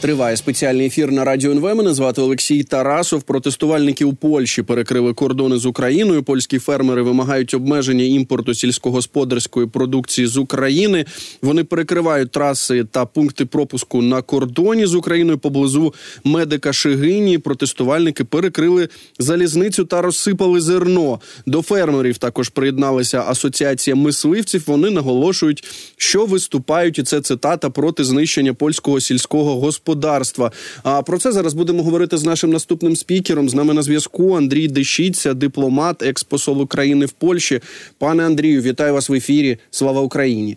Триває спеціальний ефір на радіо НВ. Мене звати Олексій Тарасов. Протестувальники у Польщі перекрили кордони з Україною. Польські фермери вимагають обмеження імпорту сільськогосподарської продукції з України. Вони перекривають траси та пункти пропуску на кордоні з Україною поблизу медика Шигині. Протестувальники перекрили залізницю та розсипали зерно. До фермерів також приєдналася асоціація мисливців. Вони наголошують, що виступають і це цитата проти знищення польського сільського господарства господарства. А про це зараз будемо говорити з нашим наступним спікером. З нами на зв'язку Андрій Дещіця, дипломат, експосол України в Польщі. Пане Андрію, вітаю вас в ефірі. Слава Україні!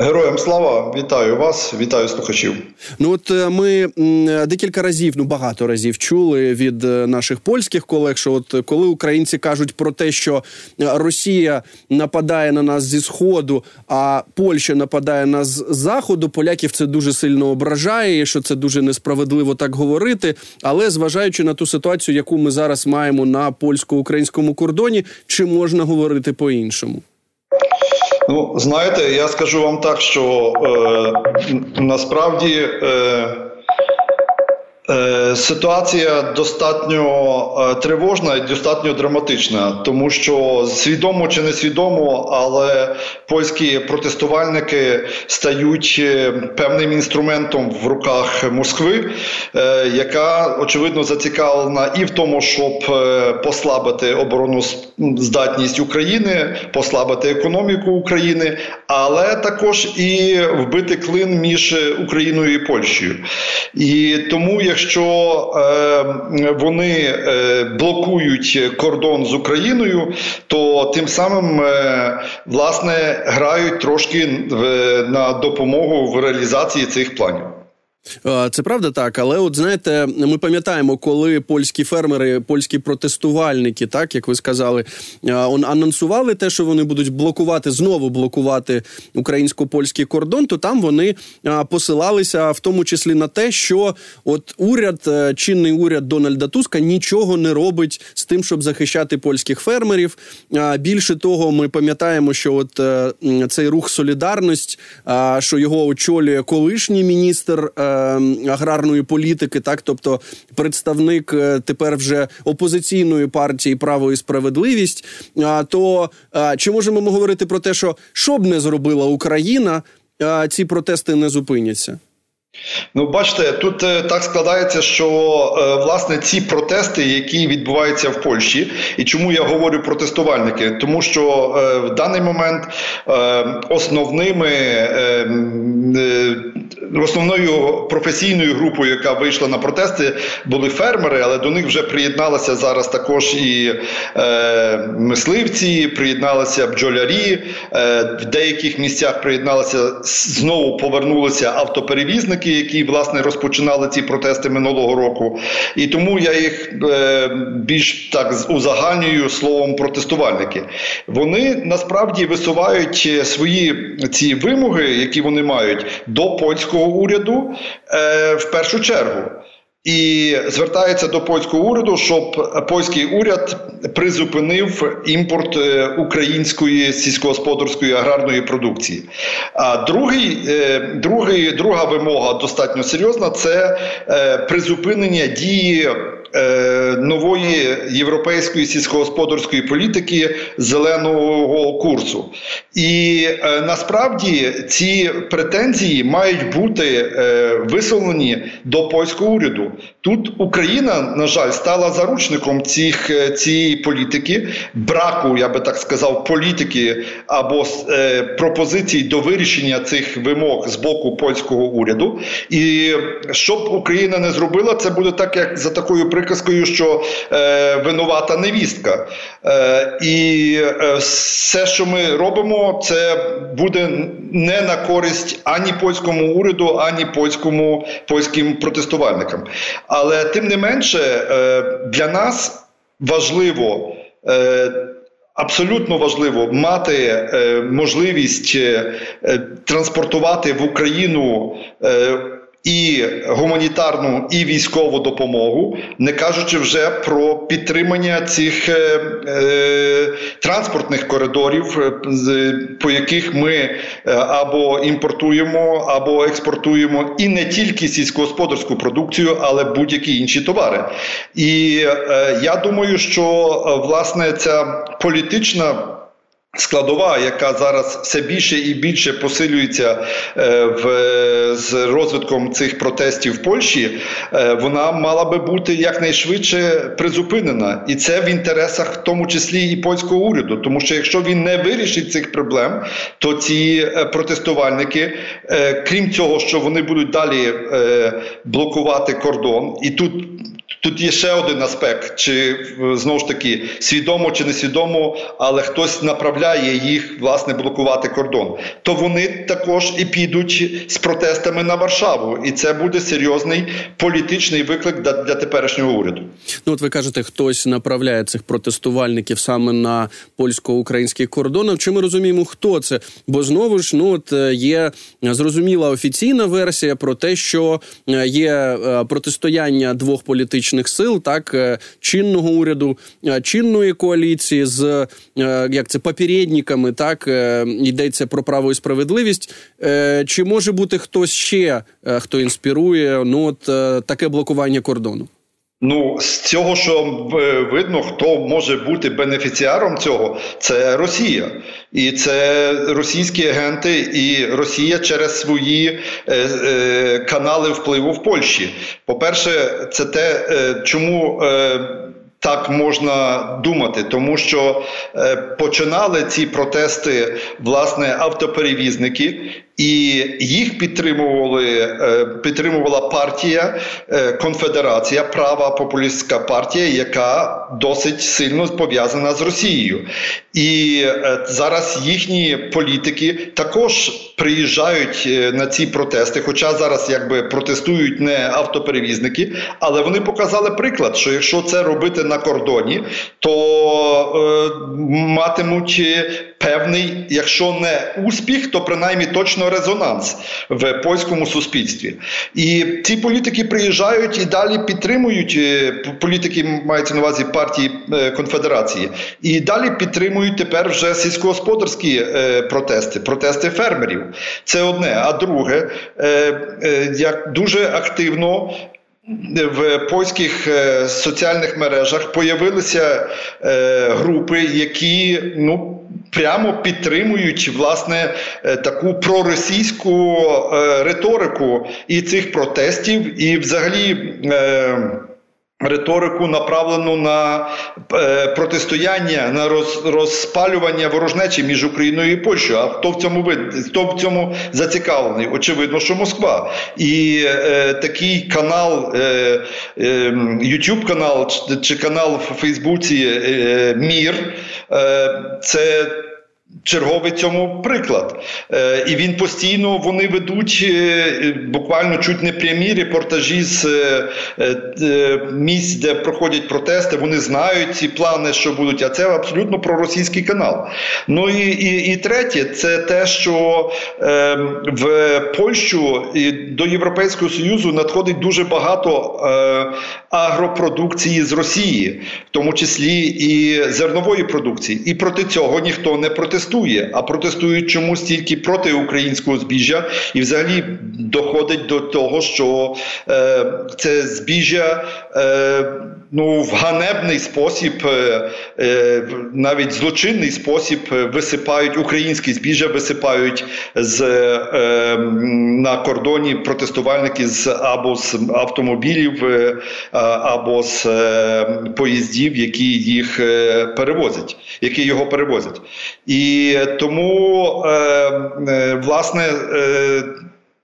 Героям слава вітаю вас, вітаю слухачів. Ну от е, ми декілька разів, ну багато разів чули від е, наших польських колег, що от коли українці кажуть про те, що е, Росія нападає на нас зі сходу, а Польща нападає на з заходу, поляків це дуже сильно ображає, що це дуже несправедливо так говорити. Але зважаючи на ту ситуацію, яку ми зараз маємо на польсько-українському кордоні, чи можна говорити по іншому? Ну, знаєте, я скажу вам так, що е, насправді. Е, ситуація достатньо е, тривожна і достатньо драматична, тому що свідомо чи несвідомо, але польські протестувальники стають е, певним інструментом в руках Москви, яка очевидно зацікавлена і в тому, щоб послабити оборону здатність України, послабити економіку України, але також і вбити клин між Україною і Польщею. І тому, якщо якщо е, вони блокують кордон з Україною, то тим самим е, власне грають трошки в, на допомогу в реалізації цих планів. Це правда так, але от знаєте, ми пам'ятаємо, коли польські фермери, польські протестувальники, так як ви сказали, он анонсували те, що вони будуть блокувати знову блокувати українсько-польський кордон, то там вони посилалися в тому числі на те, що от уряд, е, чинний уряд Дональда Туска нічого не робить з тим, щоб захищати польських фермерів. Більше того, ми пам'ятаємо, що от е, цей рух Солідарність, що його очолює колишній міністр. Ем, аграрної політики, так тобто представник е, тепер вже опозиційної партії право і справедливість. То чи можемо ми говорити про те, що що б не зробила Україна, ці протести не зупиняться? Ну, бачите, тут е, так складається, що е, власне ці протести, які відбуваються в Польщі, і чому я говорю протестувальники, тому що е, в даний момент основними основною професійною групою, яка вийшла на протести, були фермери, але до них вже приєдналися зараз також і мисливці, приєдналися бджолярі, в деяких місцях приєдналися знову повернулися автоперевізники політики, які власне розпочинали ці протести минулого року, і тому я їх е, більш так узагальнюю словом протестувальники. Вони насправді висувають свої ці вимоги, які вони мають до польського уряду е, в першу чергу і звертається до польського уряду, щоб польський уряд призупинив імпорт е, української сільськогосподарської аграрної продукції. А другий, е, другий, друга вимога достатньо серйозна це е, призупинення дії. Нової європейської сільськогосподарської політики зеленого курсу. І е, насправді ці претензії мають бути е, висловлені до польського уряду. Тут Україна, на жаль, стала заручником цих, цієї політики, браку, я би так сказав, політики або пропозицій до вирішення цих вимог з боку польського уряду. І щоб Україна не зробила, це буде так, як за такою приказкою, що е, винувата невістка. Е, І е, все, що ми робимо, це буде не на користь ані польському уряду, ані польському польським протестувальникам. Але тим не менше, е, для нас важливо. Е, Абсолютно важливо мати е, можливість транспортувати в Україну і гуманітарну, і військову допомогу, не кажучи вже про підтримання цих е, е, транспортних коридорів, е, по яких ми е, або імпортуємо, або експортуємо і не тільки сільськогосподарську продукцію, але будь-які інші товари. І е, я думаю, що власне ця політична. Складова, яка зараз все більше і більше посилюється е, в з розвитком цих протестів в Польщі, е, вона мала би бути якнайшвидше призупинена, і це в інтересах, в тому числі і польського уряду. Тому що якщо він не вирішить цих проблем, то ці е, протестувальники, крім цього, що вони будуть далі блокувати кордон, і тут Тут є ще один аспект, чи знову ж таки свідомо чи несвідомо, але хтось направляє їх власне блокувати кордон. То вони також і підуть з протестами на Варшаву, і це буде серйозний політичний виклик для, для теперішнього уряду. Ну от ви кажете, хтось направляє цих протестувальників саме на польсько-український кордон. Чи ми розуміємо, хто це? Бо знову ж ну от е, є зрозуміла офіційна версія про те, що е, є е, протистояння двох політичних політичних сил, так е, чинного уряду, е, чинної коаліції з е, як це попередниками, так йдеться про право і справедливість. Чи може бути хтось ще, хто інспірує ну от таке блокування кордону? Ну, з цього, що видно, хто може бути бенефіціаром цього, це Росія, і це російські агенти, і Росія через свої е, е, канали впливу в Польщі. По-перше, це те, е, чому. Е, так можна думати, тому що е, починали ці протести власне автоперевізники, і їх підтримували, е, підтримувала партія е, Конфедерація, права популістська партія, яка досить сильно пов'язана з Росією. І е, зараз їхні політики також приїжджають на ці протести. Хоча зараз якби протестують не автоперевізники, але вони показали приклад, що якщо це робити на кордоні, то е, матимуть певний, якщо не успіх, то принаймні точно резонанс в польському суспільстві. І ці політики приїжджають і далі підтримують е, політики, мається на увазі партії е, конфедерації, і далі підтримують тепер вже сільськогосподарські е, протести, протести фермерів. Це одне. А друге, як дуже активно. В польських соціальних мережах появилися групи, які ну прямо підтримують власне е, таку проросійську е, риторику і цих протестів, і взагалі. Риторику направлену на е, протистояння, на роз, розпалювання ворожнечі між Україною і Польщею. А хто в цьому хто в цьому зацікавлений? Очевидно, що Москва. І е, такий канал, е, е, YouTube канал чи канал в Фейсбуці е, Мір. Е, це Черговий цьому приклад. Е, І він постійно вони ведуть е, буквально чуть не прямі репортажі з е, е, місць, де проходять протести. Вони знають ці плани, що будуть. А це абсолютно проросійський канал. Ну і і, і третє, це те, що е, в Польщу і до Європейського Союзу надходить дуже багато е, агропродукції з Росії, в тому числі і зернової продукції. І проти цього ніхто не протестує протестує, а протестують чомусь тільки проти українського збіжжя, і взагалі доходить до того, що е, це збіжжя. Е, Ну, в ганебний спосіб, е, е, навіть злочинний спосіб висипають українські збіжжя, висипають з е, на кордоні протестувальники з або з автомобілів, або з поїздів, які їх перевозять, які його перевозять. І тому власне.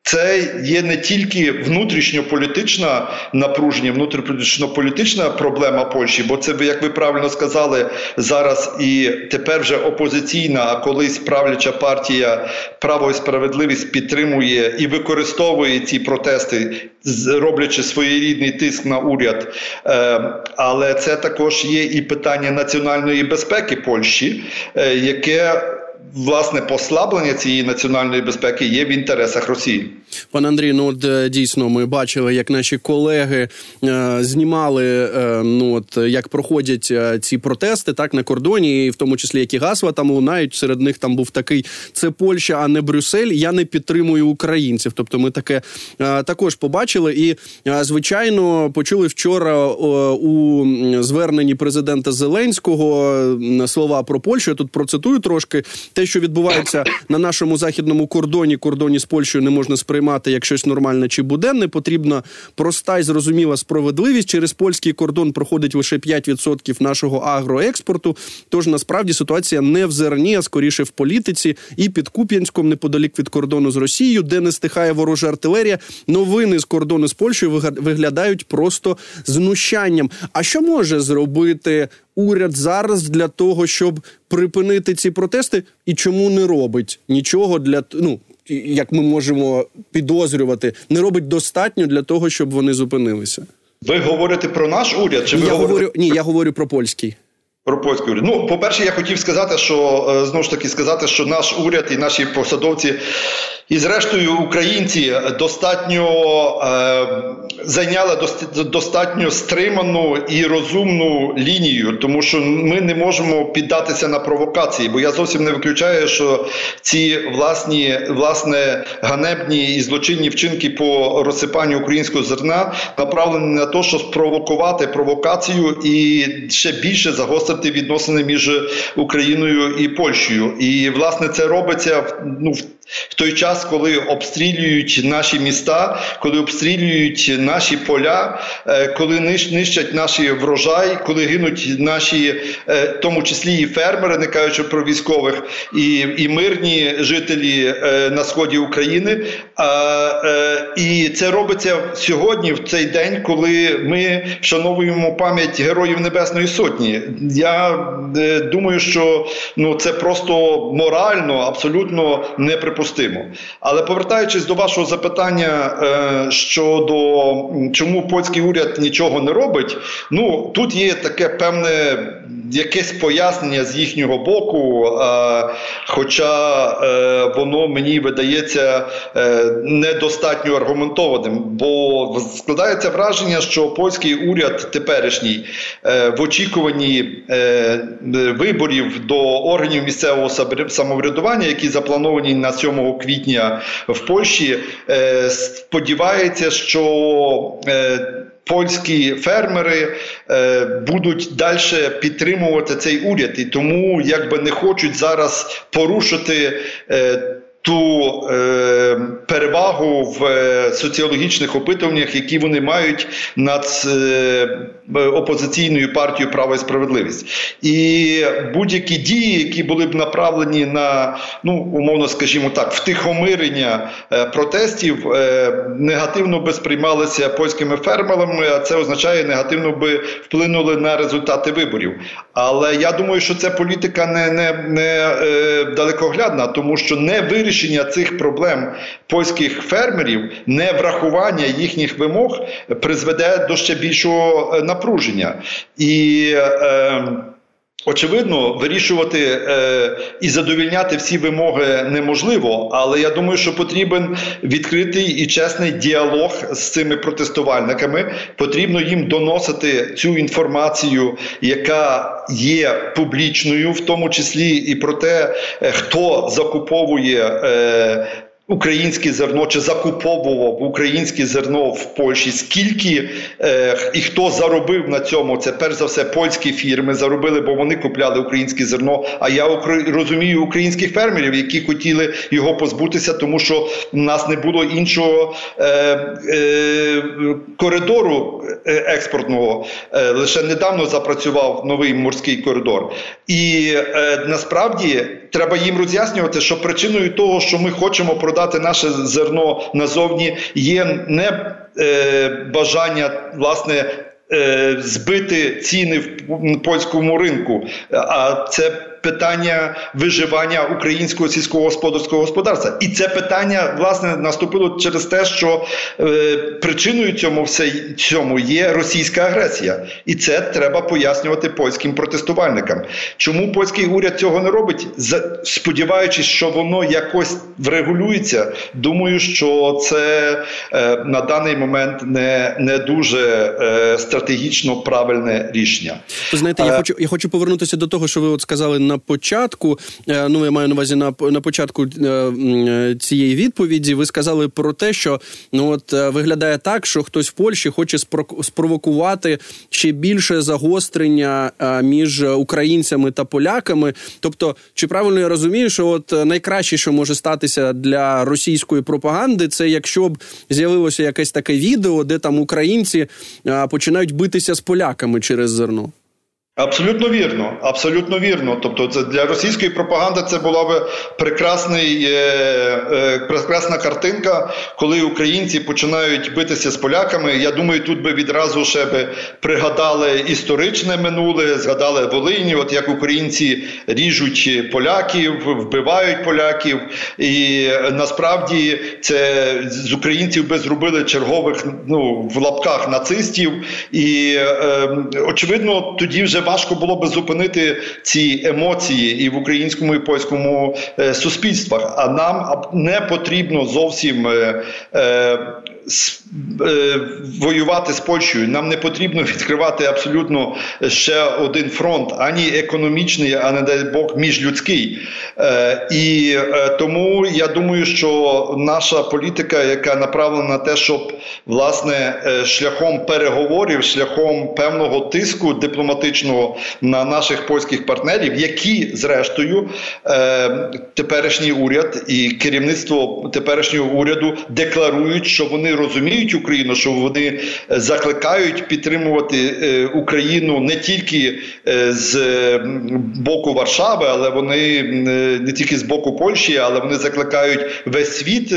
Це є не тільки внутрішньополітична напруження, внутрішньополітична проблема Польщі, бо це як ви правильно сказали зараз, і тепер вже опозиційна, а колись правляча партія право і справедливість підтримує і використовує ці протести, роблячи своєрідний тиск на уряд. Е, але це також є і питання національної безпеки Польщі, е, яке власне послаблення цієї національної безпеки є в інтересах Росії. Пане Андрій, ну от е, дійсно ми бачили, як наші колеги е, знімали е, ну от як проходять е, ці протести так на кордоні, і в тому числі які гасла там лунають. Серед них там був такий: це Польща, а не Брюссель. Я не підтримую українців. Тобто, ми таке е, також побачили. І е, звичайно почули вчора у зверненні президента Зеленського слова про Польщу. Я тут процитую трошки те, що відбувається на нашому західному кордоні, кордоні з Польщею не можна сприймати як щось нормальне чи буденне. Потрібна проста й зрозуміла справедливість. Через польський кордон проходить лише 5% нашого агроекспорту. Тож насправді ситуація не в зерні, а скоріше в політиці і під Куп'янськом, неподалік від кордону з Росією, де не стихає ворожа артилерія. Новини з кордону з Польщею виглядають просто знущанням. А що може зробити уряд зараз для того, щоб припинити ці протести, і чому не робить нічого для ну як ми можемо підозрювати, не робить достатньо для того, щоб вони зупинилися. Ви говорите про наш уряд? Чи ви я говорите... говорю ні? Я говорю про польський. Про польський уряд. Ну, по-перше, я хотів сказати, що е, знову ж таки сказати, що наш уряд і наші посадовці, і зрештою українці достатньо е, зайняли достатньо стриману і розумну лінію, тому що ми не можемо піддатися на провокації, бо я зовсім не виключаю, що ці власні власне ганебні і злочинні вчинки по розсипанню українського зерна направлені на те, щоб спровокувати провокацію і ще більше загострити відносини між Україною і Польщею. І власне це робиться ну, в той час, коли обстрілюють наші міста, коли обстрілюють наші поля, е, коли нищать наші врожай, коли гинуть наші, е, в тому числі і фермери, не кажучи про військових, і і мирні жителі е, на сході України. І це робиться сьогодні, в цей день, коли ми вшановуємо пам'ять Героїв Небесної Сотні. Я думаю, що ну це просто морально абсолютно неприпустимо неприпустимо. Але повертаючись до вашого запитання е, щодо чому польський уряд нічого не робить, ну тут є таке певне якесь пояснення з їхнього боку, е, хоча е, воно мені видається недостатньо аргументованим, бо складається враження, що польський уряд теперішній в очікуванні виборів до органів місцевого самоврядування, які заплановані на 7 квітня в Польщі. Е, сподівається, що е, Польські фермери е, будуть далі підтримувати цей уряд, і тому якби не хочуть зараз порушити ту е, перевагу в е, соціологічних опитуваннях, які вони мають над е, опозиційною партією право і справедливість, і будь-які дії, які були б направлені на ну умовно, скажімо так, втихомирення е, протестів, е, негативно би сприймалися польськими фермерами. А це означає, негативно би вплинули на результати виборів. Але я думаю, що ця політика не не, не е, далекоглядна, тому що не вирішення цих проблем польських фермерів, не врахування їхніх вимог призведе до ще більшого е, напруження і. Е, Очевидно, вирішувати е, і задовільняти всі вимоги неможливо, але я думаю, що потрібен відкритий і чесний діалог з цими протестувальниками. Потрібно їм доносити цю інформацію, яка є публічною, в тому числі і про те, е, хто закуповує. Е, Українське зерно чи закуповував українське зерно в Польщі, скільки е, і хто заробив на цьому? Це перш за все польські фірми заробили, бо вони купляли українське зерно. А я розумію українських фермерів, які хотіли його позбутися, тому що в нас не було іншого е, е, коридору е, експортного. Е, лише недавно запрацював новий морський коридор, і е, насправді треба їм роз'яснювати, що причиною того, що ми хочемо продати продати наше зерно назовні, є не е, бажання власне е, збити ціни в польському ринку, а це питання виживання українського сільськогосподарського господарства. І це питання власне наступило через те, що е, причиною цьому все цьому є російська агресія, і це треба пояснювати польським протестувальникам. Чому польський уряд цього не робить? сподіваючись, що воно якось врегулюється. Думаю, що це е, на даний момент не не дуже е, стратегічно правильне рішення. Ви знаєте, я хочу я хочу повернутися до того, що ви от сказали на початку. Е, ну я маю на увазі на на початку е, цієї відповіді. Ви сказали про те, що ну от е, виглядає так, що хтось в Польщі хоче спровокувати ще більше загострення між українцями та поляками. Тобто, чи правильно я розумію, що от найкраще, що може статися для російської пропаганди, це якщо б з'явилося якесь таке відео, де там українці починають битися з поляками через зерно. Абсолютно вірно, абсолютно вірно. Тобто, це для російської пропаганди це була б прекрасний, е, е, прекрасна картинка, коли українці починають битися з поляками. Я думаю, тут би відразу ще би пригадали історичне минуле, згадали Волині, от як українці ріжуть поляків, вбивають поляків, і насправді це з українців би зробили чергових ну в лапках нацистів, і е, очевидно, тоді вже важко було би зупинити ці емоції і в українському і польському е, суспільствах. А нам не потрібно зовсім е, е, воювати з Польщею. Нам не потрібно відкривати абсолютно ще один фронт, ані економічний, а не дай Бог міжлюдський. Е, і е, тому я думаю, що наша політика, яка направлена на те, щоб власне шляхом переговорів, шляхом певного тиску дипломатичного на наших польських партнерів, які зрештою теперішній уряд і керівництво теперішнього уряду декларують, що вони розуміють Україну, що вони е, закликають підтримувати е, Україну не тільки е, з боку Варшави, але вони не тільки з боку Польщі, але вони закликають весь світ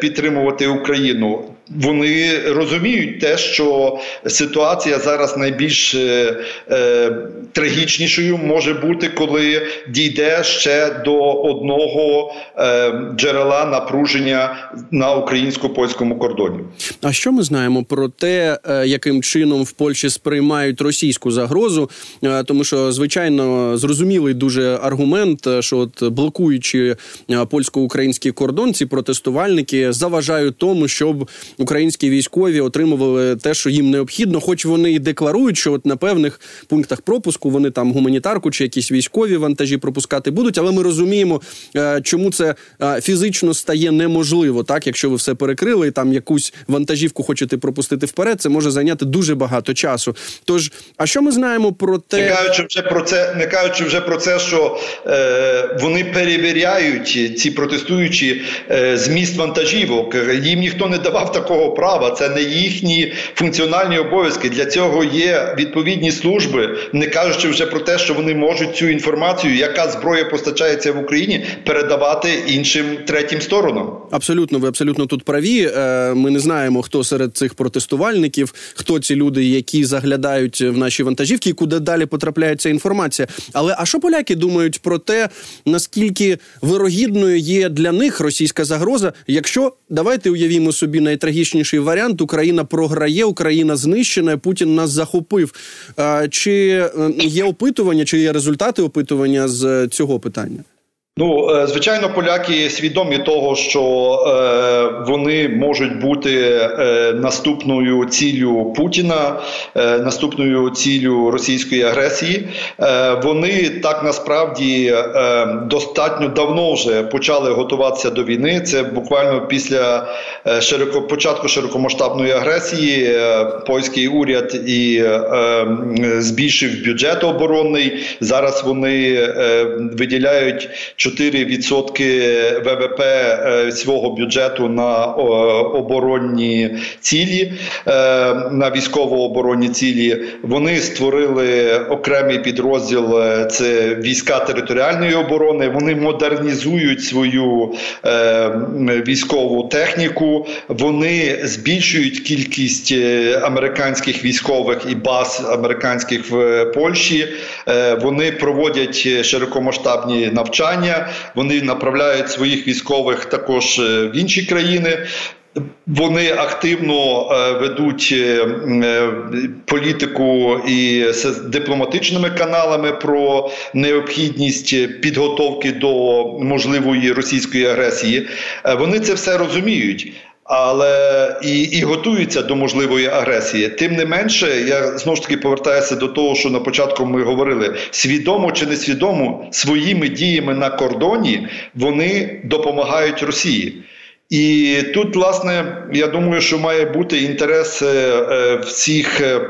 підтримувати Україну вони розуміють те, що ситуація зараз найбільш е, е, трагічнішою може бути, коли дійде ще до одного е, джерела напруження на українсько польському кордоні. А що ми знаємо про те, е, яким чином в Польщі сприймають російську загрозу? Е, тому що звичайно зрозумілий дуже аргумент, що от блокуючи польсько-український кордон, ці протестувальники заважають тому, щоб українські військові отримували те, що їм необхідно, хоч вони і декларують, що от на певних пунктах пропуску вони там гуманітарку чи якісь військові вантажі пропускати будуть. Але ми розуміємо, е, чому це е, фізично стає неможливо, так якщо ви все перекрили і там якусь вантажівку хочете пропустити вперед, це може зайняти дуже багато часу. Тож, а що ми знаємо про те, не кажучи вже про це, не кажучи вже про це, що е, вони перевіряють ці протестуючі е, зміст вантажівок. Їм ніхто не давав такого такого права, це не їхні функціональні обов'язки. Для цього є відповідні служби, не кажучи вже про те, що вони можуть цю інформацію, яка зброя постачається в Україні, передавати іншим третім сторонам. Абсолютно, ви абсолютно тут праві. Е, ми не знаємо, хто серед цих протестувальників, хто ці люди, які заглядають в наші вантажівки, і куди далі потрапляє ця інформація. Але а що поляки думають про те, наскільки вирогідною є для них російська загроза, якщо давайте уявімо собі найтрагічніше найтрагічніший варіант: Україна програє, Україна знищена, Путін нас захопив. Чи е, є опитування, чи є результати опитування з цього питання? Ну, е, звичайно, поляки свідомі того, що е, вони можуть бути е, наступною ціллю Путіна, е, наступною ціллю російської агресії. Е, вони так насправді е, достатньо давно вже почали готуватися до війни. Це буквально після широко початку широкомасштабної агресії. Польський уряд і збільшив бюджет оборонний. Зараз вони виділяють 4% ВВП свого бюджету на оборонні цілі, на військово-оборонні цілі. Вони створили окремий підрозділ. Це війська територіальної оборони. Вони модернізують свою військову техніку. Вони збільшують кількість американських військових і баз американських в Польщі. Вони проводять широкомасштабні навчання. Вони направляють своїх військових також в інші країни. Вони активно ведуть політику і з дипломатичними каналами про необхідність підготовки до можливої російської агресії. Вони це все розуміють але і і готуються до можливої агресії. Тим не менше, я знову ж таки повертаюся до того, що на початку ми говорили: свідомо чи несвідомо своїми діями на кордоні вони допомагають Росії. І тут, власне, я думаю, що має бути інтерес е, всіх. Е,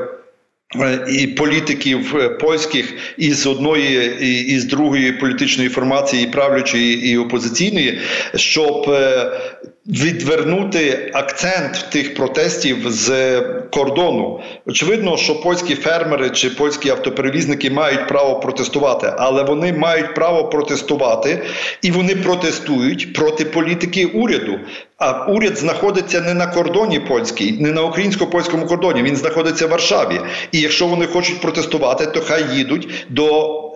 і політиків польських і з одної і з другої політичної формації, і правлячої і опозиційної, щоб е, відвернути акцент тих протестів з кордону. Очевидно, що польські фермери чи польські автоперевізники мають право протестувати, але вони мають право протестувати і вони протестують проти політики уряду. А уряд знаходиться не на кордоні польській, не на українсько-польському кордоні. Він знаходиться в Варшаві. І якщо вони хочуть протестувати, то хай їдуть до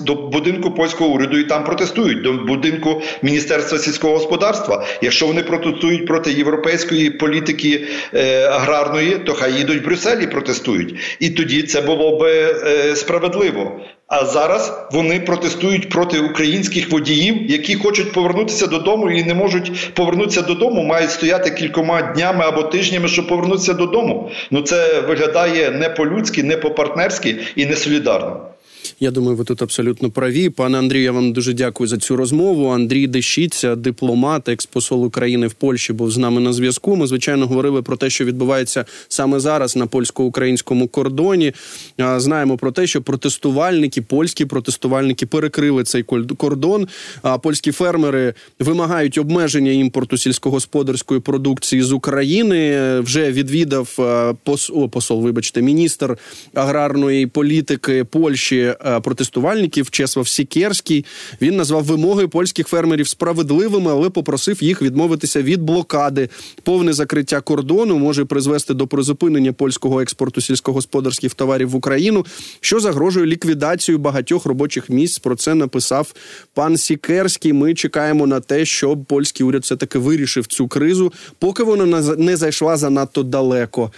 до будинку польського уряду і там протестують до будинку Міністерства сільського господарства. Якщо вони протестують проти європейської політики е, аграрної, то хай їдуть в Брюсселі, протестують. І тоді це було би е, справедливо. А зараз вони протестують проти українських водіїв, які хочуть повернутися додому і не можуть повернутися додому, мають стояти кількома днями або тижнями, щоб повернутися додому. Ну це виглядає не по-людськи, не по-партнерськи і не солідарно. Я думаю, ви тут абсолютно праві. Пане Андрію, я вам дуже дякую за цю розмову. Андрій Дещиця, дипломат, експосол України в Польщі, був з нами на зв'язку. Ми звичайно говорили про те, що відбувається саме зараз на польсько-українському кордоні. Знаємо про те, що протестувальники, польські протестувальники перекрили цей кордон. А польські фермери вимагають обмеження імпорту сільськогосподарської продукції з України. Вже відвідав посол, посол, вибачте, міністр аграрної політики Польщі. Е, протестувальників Чесвав Сікерський. Він назвав вимоги польських фермерів справедливими, але попросив їх відмовитися від блокади. Повне закриття кордону може призвести до призупинення польського експорту сільськогосподарських товарів в Україну, що загрожує ліквідацію багатьох робочих місць. Про це написав пан Сікерський. Ми чекаємо на те, щоб польський уряд все таки вирішив цю кризу, поки вона не зайшла занадто далеко.